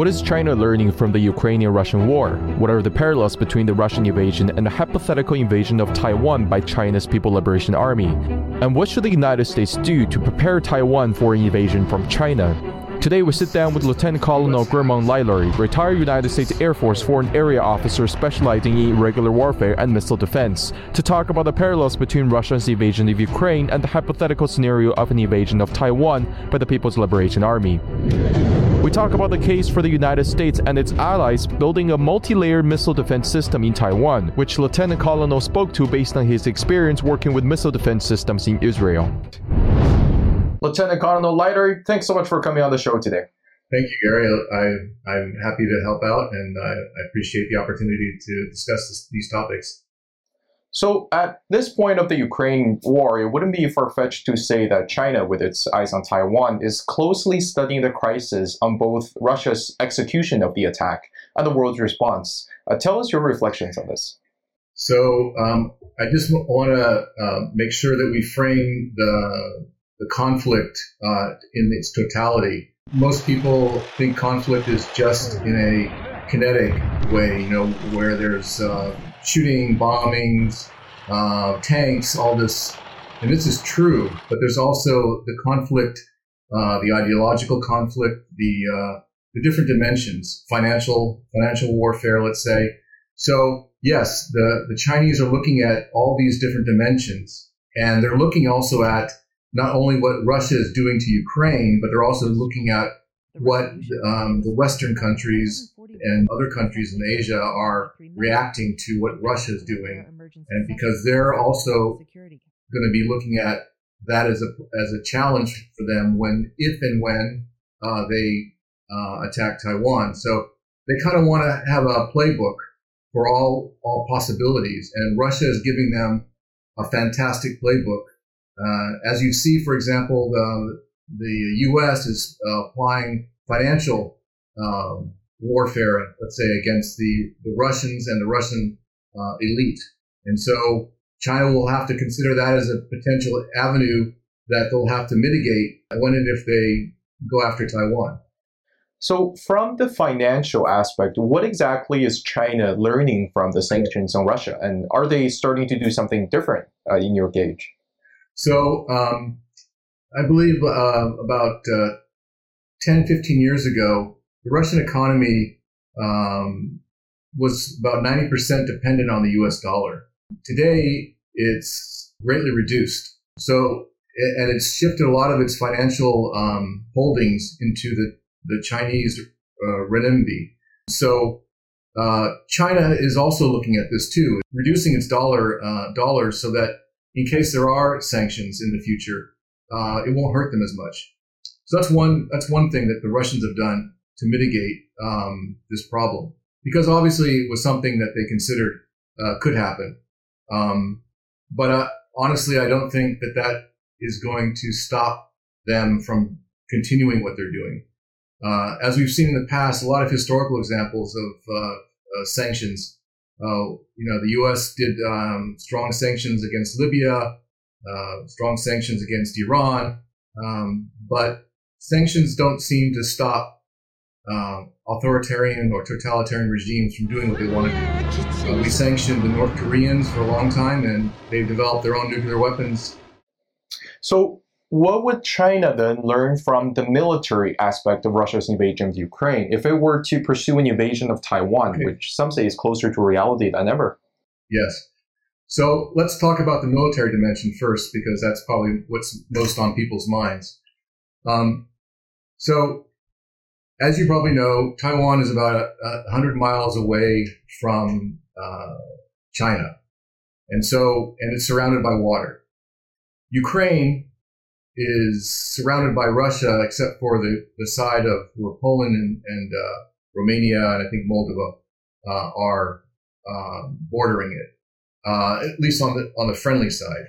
What is China learning from the Ukrainian Russian war? What are the parallels between the Russian invasion and the hypothetical invasion of Taiwan by China's People Liberation Army? And what should the United States do to prepare Taiwan for an invasion from China? Today, we sit down with Lieutenant Colonel Guermantes Lailari, retired United States Air Force foreign area officer specializing in irregular warfare and missile defense, to talk about the parallels between Russia's invasion of Ukraine and the hypothetical scenario of an invasion of Taiwan by the People's Liberation Army. We talk about the case for the United States and its allies building a multi layered missile defense system in Taiwan, which Lieutenant Colonel spoke to based on his experience working with missile defense systems in Israel. Lieutenant Colonel Leiter, thanks so much for coming on the show today. Thank you, Gary. I, I'm happy to help out, and I, I appreciate the opportunity to discuss this, these topics. So, at this point of the Ukraine war, it wouldn't be far fetched to say that China, with its eyes on Taiwan, is closely studying the crisis on both Russia's execution of the attack and the world's response. Uh, tell us your reflections on this. So, um, I just want to uh, make sure that we frame the the conflict uh, in its totality. Most people think conflict is just in a kinetic way, you know, where there's uh, shooting, bombings, uh, tanks, all this. And this is true, but there's also the conflict, uh, the ideological conflict, the uh, the different dimensions, financial financial warfare, let's say. So yes, the the Chinese are looking at all these different dimensions, and they're looking also at not only what Russia is doing to Ukraine, but they're also looking at what um, the Western countries and other countries in Asia are reacting to what Russia is doing, and because they're also going to be looking at that as a as a challenge for them when, if and when uh, they uh, attack Taiwan. So they kind of want to have a playbook for all all possibilities, and Russia is giving them a fantastic playbook. Uh, as you see, for example, the, the U.S. is uh, applying financial um, warfare, let's say, against the, the Russians and the Russian uh, elite. And so China will have to consider that as a potential avenue that they'll have to mitigate when and if they go after Taiwan. So, from the financial aspect, what exactly is China learning from the sanctions on Russia? And are they starting to do something different uh, in your gauge? So um, I believe uh, about uh, 10, 15 years ago, the Russian economy um, was about 90% dependent on the US dollar. Today, it's greatly reduced. So, and it's shifted a lot of its financial um, holdings into the, the Chinese uh, renminbi. So, uh, China is also looking at this too, reducing its dollar uh, dollars so that in case there are sanctions in the future, uh, it won't hurt them as much. So that's one that's one thing that the Russians have done to mitigate um, this problem, because obviously it was something that they considered uh, could happen. Um, but uh, honestly, I don't think that that is going to stop them from continuing what they're doing. Uh, as we've seen in the past, a lot of historical examples of uh, uh, sanctions uh, you know, the U.S. did um, strong sanctions against Libya, uh, strong sanctions against Iran, um, but sanctions don't seem to stop uh, authoritarian or totalitarian regimes from doing what they want to do. Uh, we sanctioned the North Koreans for a long time, and they've developed their own nuclear weapons. So, what would China then learn from the military aspect of Russia's invasion of Ukraine if it were to pursue an invasion of Taiwan, okay. which some say is closer to reality than ever? Yes. So let's talk about the military dimension first, because that's probably what's most on people's minds. Um, so, as you probably know, Taiwan is about a, 100 miles away from uh, China. And so, and it's surrounded by water. Ukraine is surrounded by Russia, except for the, the side of where Poland and, and uh, Romania and I think Moldova uh, are uh, bordering it, uh, at least on the on the friendly side.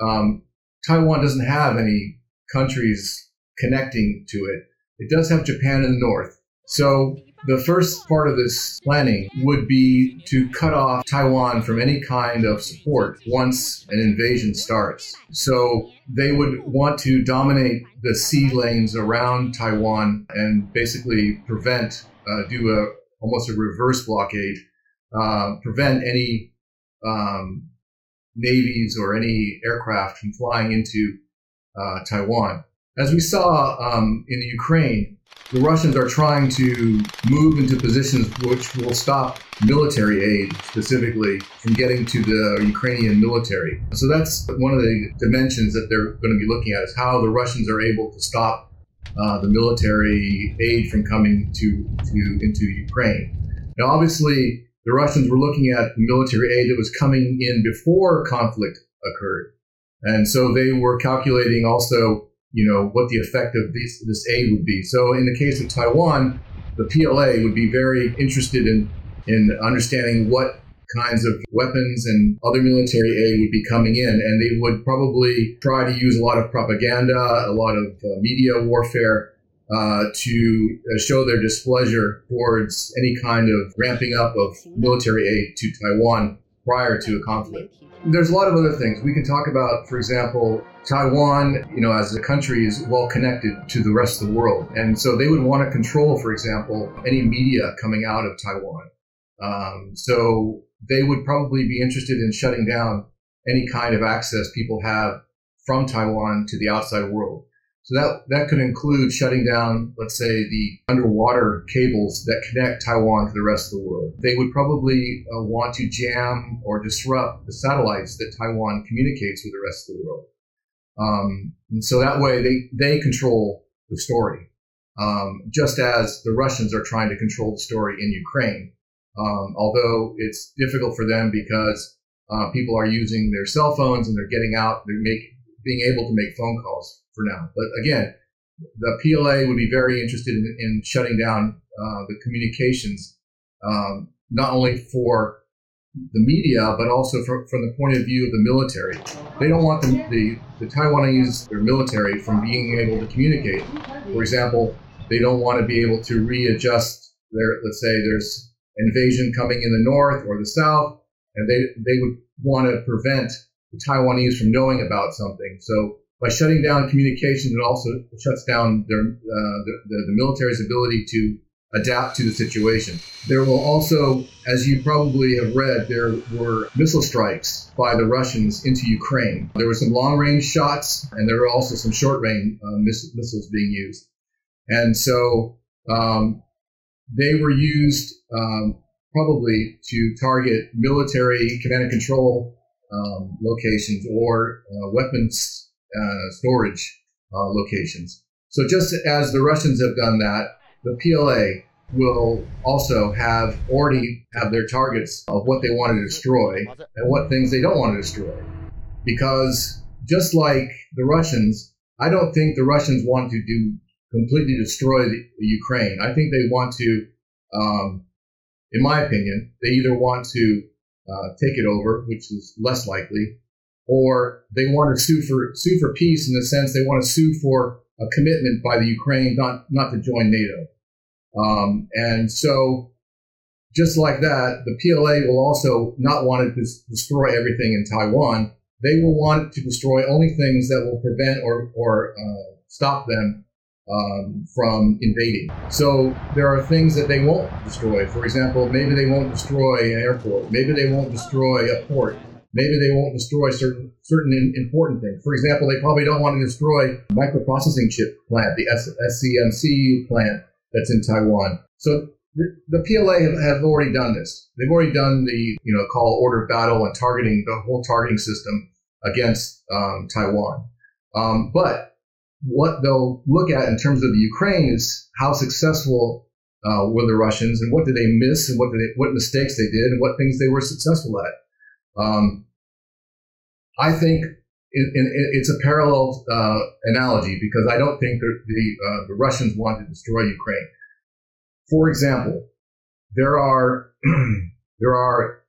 Um, Taiwan doesn't have any countries connecting to it. It does have Japan in the north. So the first part of this planning would be to cut off Taiwan from any kind of support once an invasion starts. So they would want to dominate the sea lanes around Taiwan and basically prevent, uh, do a almost a reverse blockade, uh, prevent any um, navies or any aircraft from flying into uh, Taiwan. As we saw um, in the Ukraine, the Russians are trying to move into positions which will stop military aid specifically from getting to the Ukrainian military. So that's one of the dimensions that they're going to be looking at is how the Russians are able to stop uh, the military aid from coming to, to into Ukraine. Now, obviously, the Russians were looking at military aid that was coming in before conflict occurred. And so they were calculating also, you know, what the effect of this, aid would be. So in the case of Taiwan, the PLA would be very interested in, in understanding what kinds of weapons and other military aid would be coming in. And they would probably try to use a lot of propaganda, a lot of uh, media warfare uh, to uh, show their displeasure towards any kind of ramping up of military aid to Taiwan prior to a conflict. There's a lot of other things we can talk about. For example, Taiwan, you know, as a country is well connected to the rest of the world, and so they would want to control, for example, any media coming out of Taiwan. Um, so they would probably be interested in shutting down any kind of access people have from Taiwan to the outside world. So that, that could include shutting down, let's say, the underwater cables that connect Taiwan to the rest of the world. They would probably uh, want to jam or disrupt the satellites that Taiwan communicates with the rest of the world. Um, and so that way they, they control the story, um, just as the Russians are trying to control the story in Ukraine. Um, although it's difficult for them because uh, people are using their cell phones and they're getting out, they're make, being able to make phone calls for now. But again, the PLA would be very interested in, in shutting down uh, the communications, um, not only for the media, but also from, from the point of view of the military. They don't want the, the, the Taiwanese, their military, from being able to communicate. For example, they don't want to be able to readjust their, let's say there's an invasion coming in the north or the south, and they, they would want to prevent the Taiwanese from knowing about something. So by shutting down communication, it also shuts down their, uh, the, the, military's ability to adapt to the situation. There will also, as you probably have read, there were missile strikes by the Russians into Ukraine. There were some long range shots, and there were also some short range uh, miss- missiles being used. And so um, they were used um, probably to target military command and control um, locations or uh, weapons uh, storage uh, locations. So just as the Russians have done that, the PLA will also have already have their targets of what they want to destroy and what things they don't want to destroy. Because just like the Russians, I don't think the Russians want to do completely destroy the, Ukraine. I think they want to, um, in my opinion, they either want to uh, take it over, which is less likely, or they want to sue for sue for peace in the sense they want to sue for a commitment by the Ukraine not not to join NATO. Um, and so, just like that, the PLA will also not want to destroy everything in Taiwan. They will want to destroy only things that will prevent or or uh, stop them um, from invading. So there are things that they won't destroy. For example, maybe they won't destroy an airport. Maybe they won't destroy a port. Maybe they won't destroy certain certain important things. For example, they probably don't want to destroy microprocessing chip plant, the TSMC plant that's in Taiwan. So the, PLA have, have, already done this. They've already done the you know call order battle and targeting the whole targeting system against um, Taiwan. Um, but what they'll look at in terms of the Ukraine is how successful uh, were the Russians and what did they miss and what did they, what mistakes they did and what things they were successful at. Um, I think it, it, it's a parallel uh, analogy because I don't think the the, uh, the, Russians want to destroy Ukraine. For example, there are there are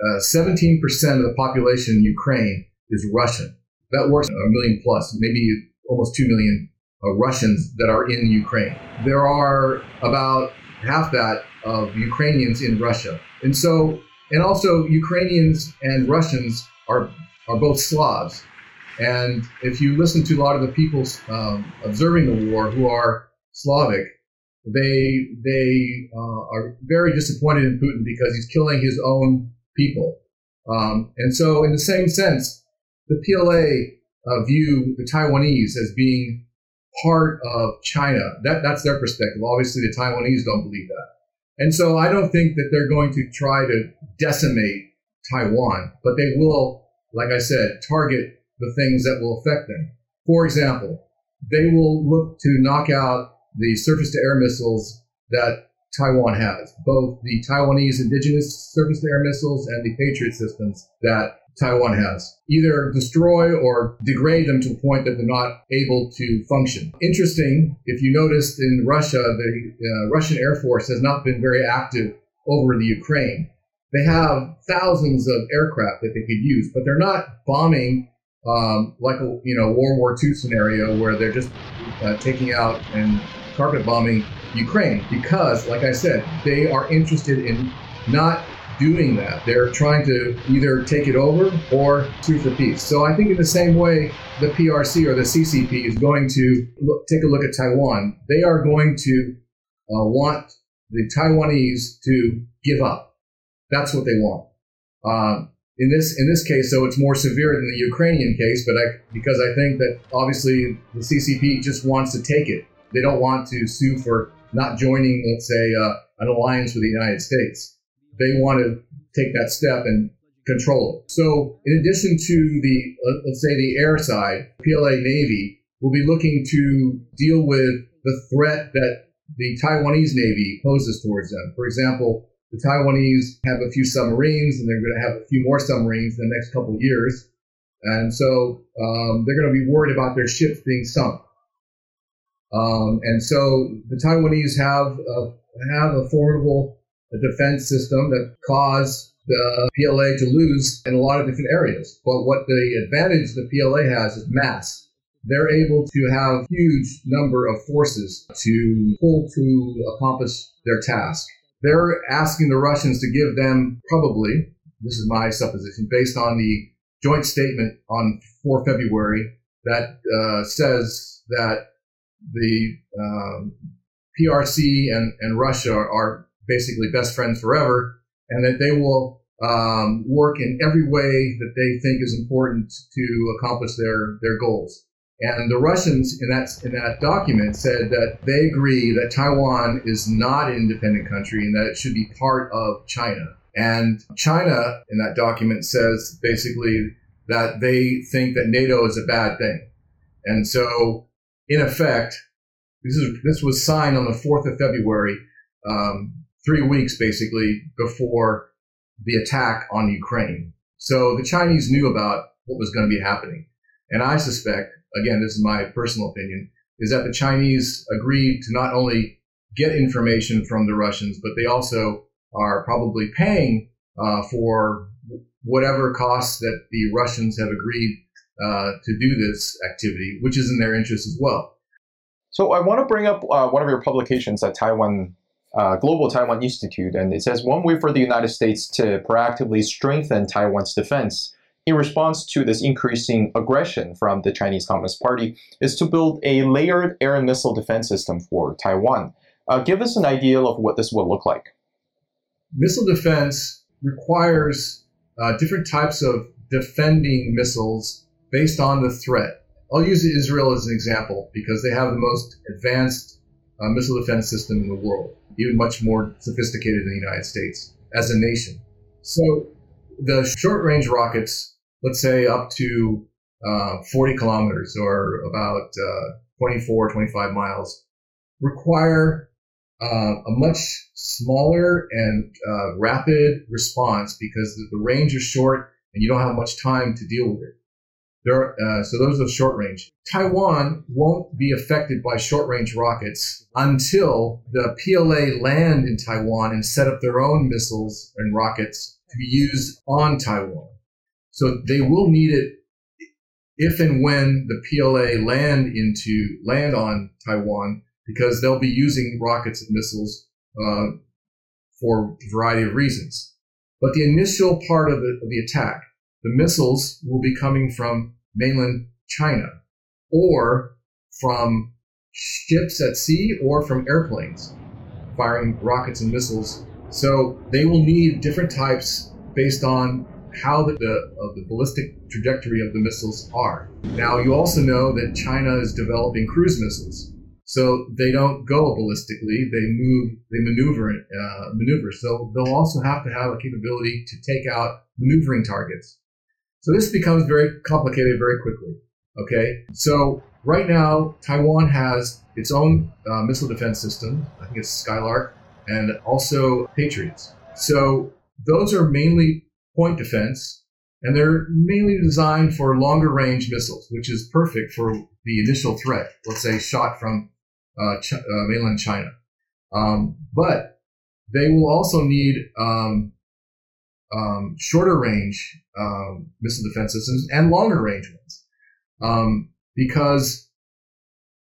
uh, 17% of the population in Ukraine is Russian. That works a million plus, maybe almost two million uh, Russians that are in Ukraine. There are about half that of Ukrainians in Russia. And so, and also Ukrainians and Russians are, are both Slavs. And if you listen to a lot of the people um, observing the war who are Slavic, they they uh, are very disappointed in Putin because he's killing his own people. Um, and so, in the same sense, the PLA uh, view the Taiwanese as being part of China. That that's their perspective. Obviously, the Taiwanese don't believe that. And so, I don't think that they're going to try to decimate Taiwan, but they will, like I said, target the things that will affect them. For example, they will look to knock out the surface to air missiles that Taiwan has, both the Taiwanese indigenous surface to air missiles and the Patriot systems that Taiwan has. Either destroy or degrade them to the point that they're not able to function. Interesting, if you noticed in Russia, the uh, Russian Air Force has not been very active over the Ukraine. They have thousands of aircraft that they could use, but they're not bombing um, like a you know World War II scenario where they're just uh, taking out and carpet bombing Ukraine because, like I said, they are interested in not doing that. They're trying to either take it over or sue for peace. So I think in the same way, the PRC or the CCP is going to look, take a look at Taiwan. They are going to uh, want the Taiwanese to give up. That's what they want. Um, in this in this case, though, it's more severe than the Ukrainian case, but I, because I think that obviously the CCP just wants to take it. They don't want to sue for not joining, let's say, uh, an alliance with the United States. They want to take that step and control it. So, in addition to the, let's say, the air side, PLA Navy will be looking to deal with the threat that the Taiwanese Navy poses towards them. For example, the Taiwanese have a few submarines, and they're going to have a few more submarines in the next couple of years. And so um, they're going to be worried about their ships being sunk. Um, and so the Taiwanese have a, have a formidable defense system that caused the PLA to lose in a lot of different areas. But what the advantage the PLA has is mass. They're able to have huge number of forces to pull to accomplish their task. They're asking the Russians to give them probably, this is my supposition, based on the joint statement on 4 February that uh, says that the um, PRC and, and Russia are basically best friends forever, and that they will um, work in every way that they think is important to accomplish their, their goals. And the Russians in that in that document said that they agree that Taiwan is not an independent country and that it should be part of China. And China in that document says basically that they think that NATO is a bad thing. And so in effect, this is this was signed on the fourth of February, um, three weeks basically before the attack on Ukraine. So the Chinese knew about what was going to be happening, and I suspect, again, this is my personal opinion, is that the Chinese agreed to not only get information from the Russians, but they also are probably paying uh, for whatever costs that the Russians have agreed uh, to do this activity, which is in their interest as well. So I want to bring up uh, one of your publications that Taiwan uh, Global Taiwan Institute, and it says one way for the United States to proactively strengthen Taiwan's defense in response to this increasing aggression from the Chinese Communist Party is to build a layered air and missile defense system for Taiwan. Uh, give us an idea of what this will look like. Missile defense requires uh, different types of defending missiles based on the threat. I'll use Israel as an example because they have the most advanced uh, missile defense system in the world, even much more sophisticated than the United States as a nation. So the short range rockets, let's say up to uh, 40 kilometers or about uh, 24, 25 miles, require uh, a much smaller and uh, rapid response because the range is short and you don't have much time to deal with it. There, uh, so those are short range. Taiwan won't be affected by short range rockets until the PLA land in Taiwan and set up their own missiles and rockets to be used on Taiwan. So they will need it if and when the PLA land into land on Taiwan because they'll be using rockets and missiles uh, for a variety of reasons. But the initial part of the, of the attack, the missiles will be coming from mainland China or from ships at sea or from airplanes firing rockets and missiles. So they will need different types based on how the, the, the, ballistic trajectory of the missiles are. Now, you also know that China is developing cruise missiles. So they don't go ballistically; they move, they maneuver, uh, maneuver. So they'll also have to have a capability to take out maneuvering targets. So this becomes very complicated very quickly. Okay, so right now Taiwan has its own uh, missile defense system. I think it's Skylark, and also Patriots. So those are mainly point defense, and they're mainly designed for longer range missiles, which is perfect for the initial threat. Let's say shot from uh, Ch- uh, mainland China. Um, but they will also need um, um, shorter range um, missile defense systems and longer range ones um, because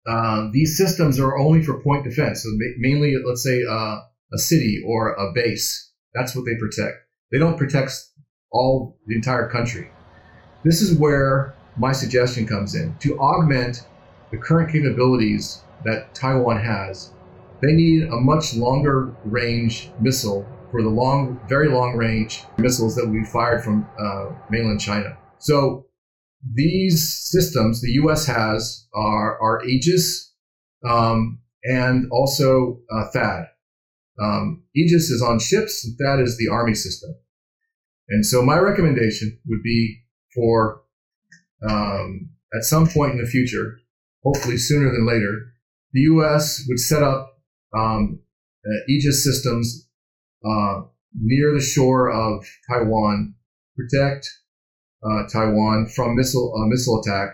uh, these systems are only for point defense. So ma- mainly, let's say uh, a city or a base. That's what they protect. They don't protect all the entire country. This is where my suggestion comes in to augment the current capabilities that Taiwan has, they need a much longer range missile for the long, very long range missiles that we fired from uh, mainland China. So these systems the U.S. has are, are Aegis um, and also uh, THAAD. Um, Aegis is on ships, and THAAD is the Army system. And so my recommendation would be for um, at some point in the future, hopefully sooner than later, the U.S. would set up um, uh, Aegis systems uh, near the shore of Taiwan, protect uh, Taiwan from missile uh, missile attack,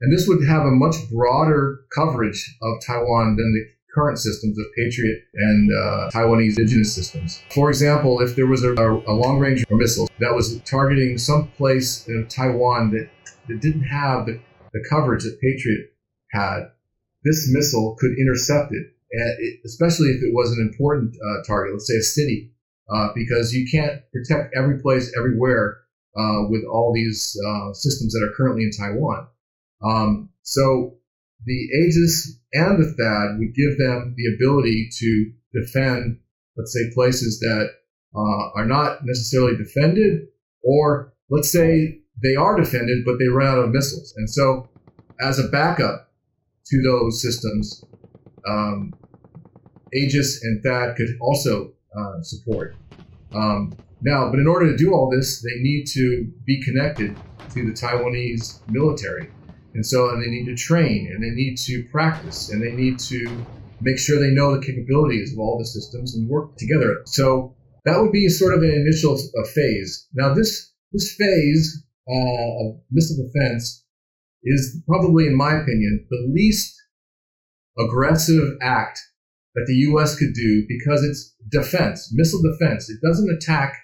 and this would have a much broader coverage of Taiwan than the current systems of Patriot and uh, Taiwanese indigenous systems. For example, if there was a, a long range missile that was targeting some place in Taiwan that, that didn't have the, the coverage that Patriot had, this missile could intercept it, especially if it was an important uh, target, let's say a city, uh, because you can't protect every place everywhere uh, with all these uh, systems that are currently in Taiwan. Um, so the Aegis and the THAAD would give them the ability to defend, let's say, places that uh, are not necessarily defended, or let's say they are defended, but they run out of missiles. And so, as a backup, to those systems, um, Aegis and THAAD could also uh, support. Um, now, but in order to do all this, they need to be connected to the Taiwanese military. And so and they need to train and they need to practice and they need to make sure they know the capabilities of all the systems and work together. So that would be sort of an initial uh, phase. Now, this, this phase uh, of missile defense is probably, in my opinion, the least aggressive act that the U.S. could do because it's defense, missile defense. It doesn't attack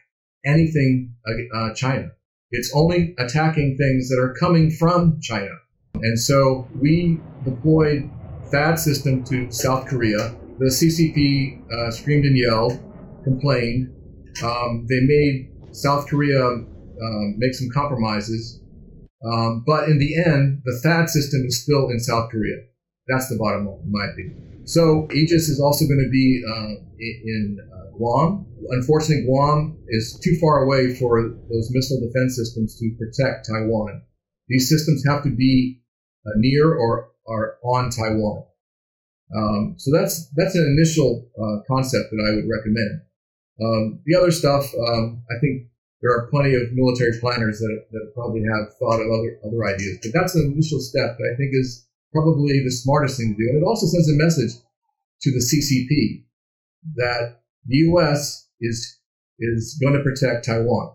anything uh, uh, China. It's only attacking things that are coming from China. And so we deployed THAAD system to South Korea. The CCP uh, screamed and yelled, complained. Um, they made South Korea um, make some compromises um, but in the end, the THAAD system is still in South Korea. That's the bottom line, in my opinion. So Aegis is also going to be uh, in uh, Guam. Unfortunately, Guam is too far away for those missile defense systems to protect Taiwan. These systems have to be uh, near or are on Taiwan. Um, so that's that's an initial uh, concept that I would recommend. Um, the other stuff, um, I think there are plenty of military planners that, that probably have thought of other other ideas. But that's an initial step that I think is probably the smartest thing to do. And it also sends a message to the CCP that the U.S. is is going to protect Taiwan,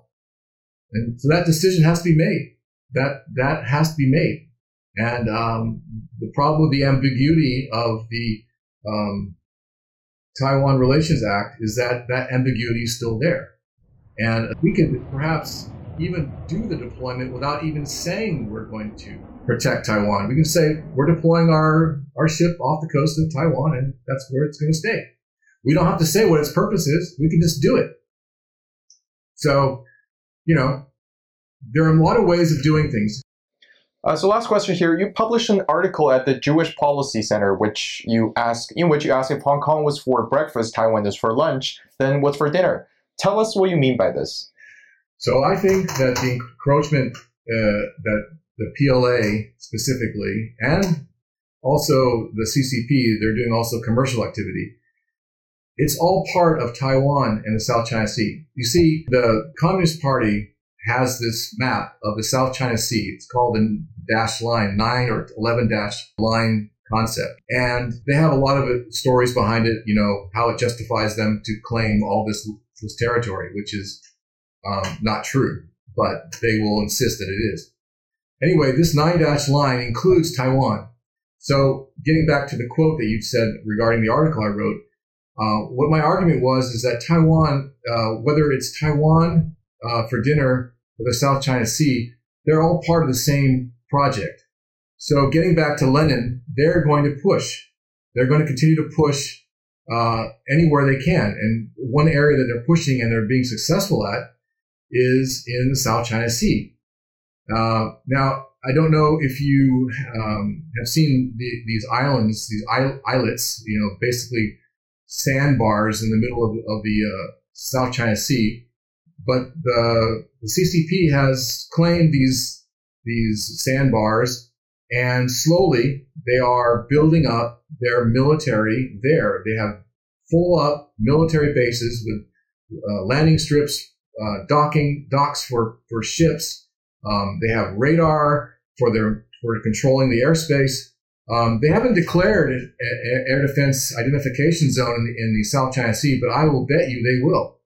and so that decision has to be made. That that has to be made. And um, the problem with the ambiguity of the um, Taiwan Relations Act is that that ambiguity is still there. And we could perhaps even do the deployment without even saying we're going to protect Taiwan. We can say we're deploying our, our ship off the coast of Taiwan and that's where it's going to stay. We don't have to say what its purpose is. We can just do it. So, you know, there are a lot of ways of doing things. Uh, so last question here. You published an article at the Jewish Policy Center, which you ask in which you ask if Hong Kong was for breakfast, Taiwan is for lunch, then what's for dinner? Tell us what you mean by this. So I think that the encroachment uh, that the PLA specifically and also the CCP, they're doing also commercial activity. It's all part of Taiwan and the South China Sea. You see, the Communist Party has this map of the South China Sea. It's called the dash line, nine or 11 dash line concept. And they have a lot of stories behind it, you know, how it justifies them to claim all this, this territory, which is um, not true, but they will insist that it is. Anyway, this nine dash line includes Taiwan. So getting back to the quote that you said regarding the article I wrote, uh, what my argument was is that Taiwan, uh, whether it's Taiwan uh, for dinner or the South China Sea, they're all part of the same project. So getting back to Lenin, they're going to push. They're going to continue to push uh, anywhere they can. And one area that they're pushing and they're being successful at is in the South China Sea. Uh, now, I don't know if you um, have seen the, these islands, these islets, you know, basically sandbars in the middle of, of the uh, South China Sea. But the, the CCP has claimed these these sandbars, and slowly they are building up their military there. They have full up military bases with uh, landing strips, uh, docking docks for for ships. Um, they have radar for their for controlling the airspace. Um, they haven't declared an air defense identification zone in the, in the South China Sea, but I will bet you they will.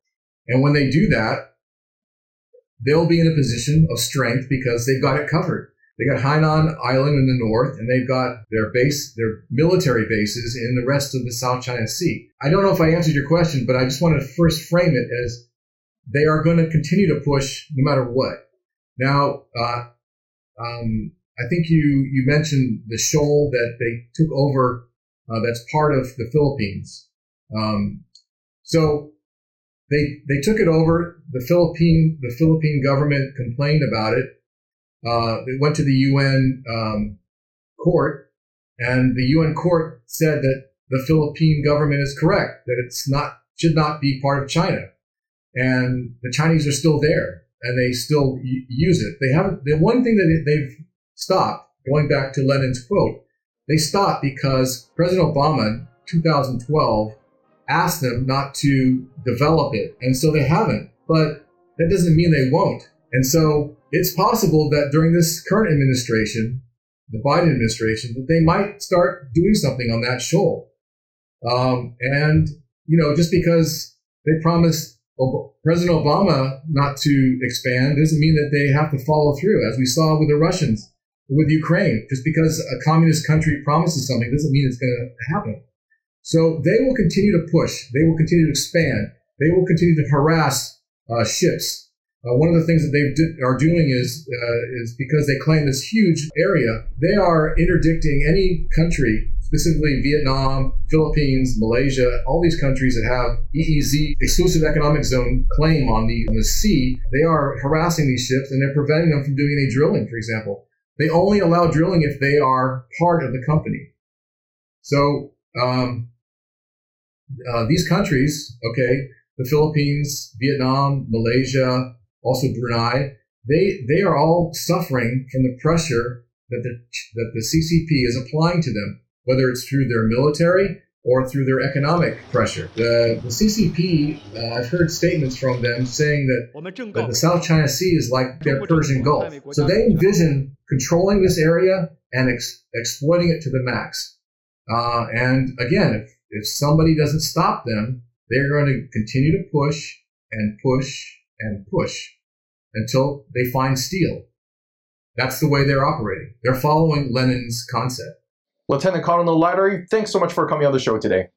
And when they do that, they'll be in a position of strength because they've got it covered. They got Hainan Island in the north, and they've got their base, their military bases in the rest of the South China Sea. I don't know if I answered your question, but I just wanted to first frame it as they are going to continue to push no matter what. Now, uh, um, I think you you mentioned the shoal that they took over. Uh, that's part of the Philippines. Um, so they they took it over. The Philippine the Philippine government complained about it. Uh, it went to the UN um, court, and the UN court said that the Philippine government is correct that it's not should not be part of China, and the Chinese are still there and they still use it. They haven't. The one thing that they've stopped, going back to Lenin's quote, they stopped because President Obama, 2012, asked them not to develop it. And so they haven't. But that doesn't mean they won't. And so it's possible that during this current administration, the Biden administration, that they might start doing something on that shoal. Um, and, you know, just because they promised President Obama not to expand doesn't mean that they have to follow through, as we saw with the Russians with Ukraine. Just because a communist country promises something doesn't mean it's going to happen. So they will continue to push. They will continue to expand. They will continue to harass uh, ships. Uh, one of the things that they are doing is uh, is because they claim this huge area. They are interdicting any country, specifically Vietnam, Philippines, Malaysia, all these countries that have EEZ, exclusive economic zone claim on the on the sea. They are harassing these ships and they're preventing them from doing any drilling, for example. They only allow drilling if they are part of the company. So um, uh, these countries, okay, the Philippines, Vietnam, Malaysia, also Brunei, they they are all suffering from the pressure that the that the CCP is applying to them, whether it's through their military or through their economic pressure. The, the CCP, uh, I've heard statements from them saying that, that the South China Sea is like their Persian Gulf. So they envision controlling this area and ex- exploiting it to the max. Uh, and again, if, if somebody doesn't stop them, they're going to continue to push and push and push until they find steel. That's the way they're operating. They're following Lenin's concept. Lieutenant Colonel Lailari, thanks so much for coming on the show today.